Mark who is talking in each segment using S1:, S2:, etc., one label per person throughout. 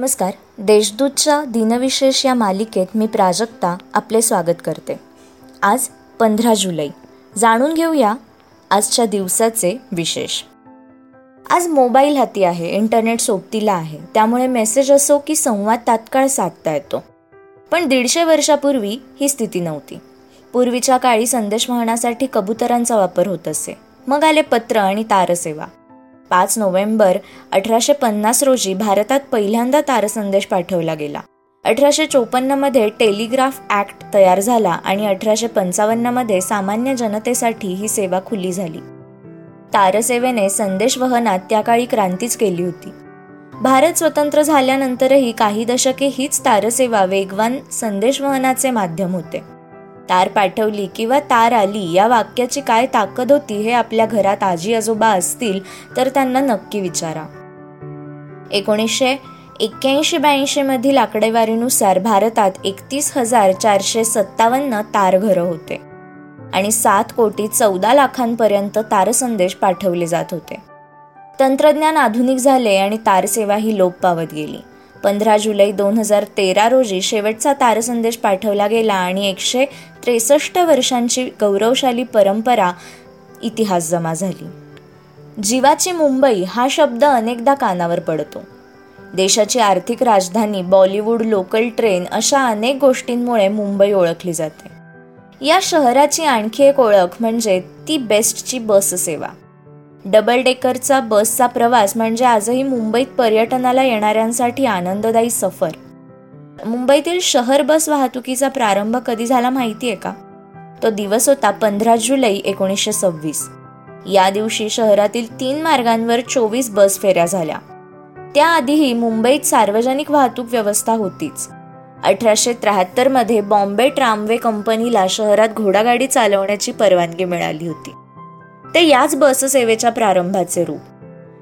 S1: नमस्कार. देशदूतच्या दिनविशेष या मालिकेत मी प्राजक्ता आपले स्वागत करते. आज पंधरा जुलै. जाणून घेऊया आजच्या दिवसाचे विशेष. आज मोबाईल हाती आहे इंटरनेट सोबतीला आहे. त्यामुळे मेसेज असो की संवाद तात्काळ साधता येतो. पण दीडशे वर्षापूर्वी ही स्थिती नव्हती. पूर्वीच्या काळी संदेश वाहण्यासाठी कबुतरांचा वापर होत असे. मग आले पत्र आणि तारसेवा. पाच नोव्हेंबर अठराशे पन्नास रोजी भारतात पहिल्यांदा तारसंदेश पाठवला गेला. अठराशे चोपन्नमध्ये टेलिग्राफ ॲक्ट तयार झाला आणि अठराशे पंचावन्नमध्ये सामान्य जनतेसाठी ही सेवा खुली झाली. तारसेवेने संदेश वहनात त्या काळी क्रांतीच केली होती. भारत स्वतंत्र झाल्यानंतरही काही दशके हीच तारसेवा वेगवान संदेशवहनाचे माध्यम होते. तार पाठवली किंवा तार आली या वाक्याची काय ताकद होती हे आपल्या घरात आजी आजोबा असतील तर त्यांना नक्की विचारा. एकोणीसशे एक्क्याऐंशी ब्याऐंशी मधील आकडेवारीनुसार भारतात एकतीस हजार चारशे सत्तावन्न तारघरं होते आणि सात कोटी चौदा लाखांपर्यंत तारसंदेश पाठवले जात होते. तंत्रज्ञान आधुनिक झाले आणि तारसेवा ही लोप पावत गेली. पंधरा जुलै दोन हजार तेरा रोजी शेवटचा तारसंदेश पाठवला गेला आणि एकशे त्रेसष्ट वर्षांची गौरवशाली परंपरा इतिहास जमा झाली. जीवाची मुंबई हा शब्द अनेकदा कानावर पडतो. देशाची आर्थिक राजधानी बॉलिवूड लोकल ट्रेन अशा अनेक गोष्टींमुळे मुंबई ओळखली जाते. या शहराची आणखी एक ओळख म्हणजे ती बेस्टची बस सेवा. डबल डेकरचा बसचा प्रवास म्हणजे आजही मुंबईत पर्यटनाला येणाऱ्यांसाठी आनंददायी सफर. मुंबईतील शहर बस वाहतुकीचा प्रारंभ कधी झाला माहितीये का? तो दिवस होता पंधरा जुलै एकोणीसशे सव्वीस. या दिवशी शहरातील तीन मार्गांवर चोवीस बस फेऱ्या झाल्या. त्याआधीही मुंबईत सार्वजनिक वाहतूक व्यवस्था होतीच. अठराशे त्र्याहत्तरमध्ये बॉम्बे ट्रामवे कंपनीला शहरात घोडागाडी चालवण्याची परवानगी मिळाली होती. ते याच बससेवेच्या प्रारंभाचे रूप.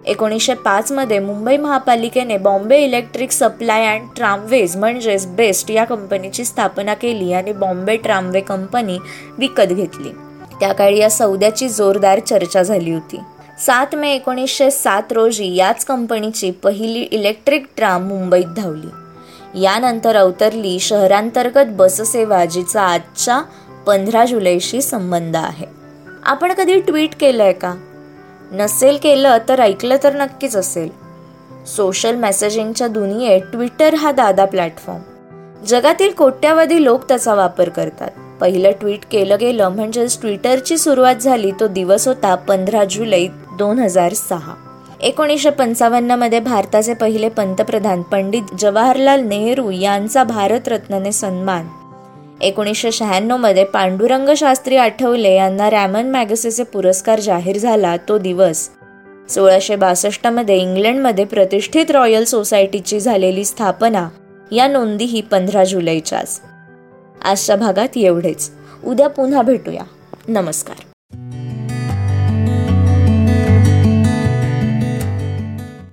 S1: एकोणीसशे पाचमध्ये मुंबई महापालिकेने Bombay electric supply and tramways म्हणजेच बेस्ट या कंपनीची स्थापना केली आणि बॉम्बे ट्रामवे कंपनी विकत घेतली. त्या काळी या सौद्याची जोरदार चर्चा झाली होती. सात मे एकोणीसशे सात रोजी याच कंपनीची पहिली इलेक्ट्रिक ट्राम मुंबईत धावली. यानंतर अवतरली शहरांतर्गत बससेवा जिचा आजच्या पंधरा जुलैशी संबंध आहे. आपण कधी ट्विट केलंय का? नसेल केलं तर ऐकलं तर नक्कीच असेल. सोशल मेसेजिंगच्या दुनियेत ट्विटर हा दादा प्लॅटफॉर्म. जगातील कोट्यावधी लोक त्याचा वापर करतात. पहिलं ट्विट केलं गेलं म्हणजेच ट्विटरची सुरुवात झाली तो दिवस होता पंधरा जुलै दोन हजार सहा. एकोणीसशे पंचावन्नमध्ये भारताचे पहिले पंतप्रधान पंडित जवाहरलाल नेहरू यांचा भारतरत्नने सन्मान. एकोणीसशे शहाण्णवमध्ये पांडुरंग शास्त्री आठवले यांना रॅमन मॅगसेसे पुरस्कार जाहीर झाला तो दिवस. सोळाशे बासष्टमध्ये इंग्लंडमध्ये प्रतिष्ठित रॉयल सोसायटीची झालेली स्थापना. या नोंदी ही पंधरा जुलैच्याच. आजच्या भागात एवढेच. उद्या पुन्हा भेटूया. नमस्कार.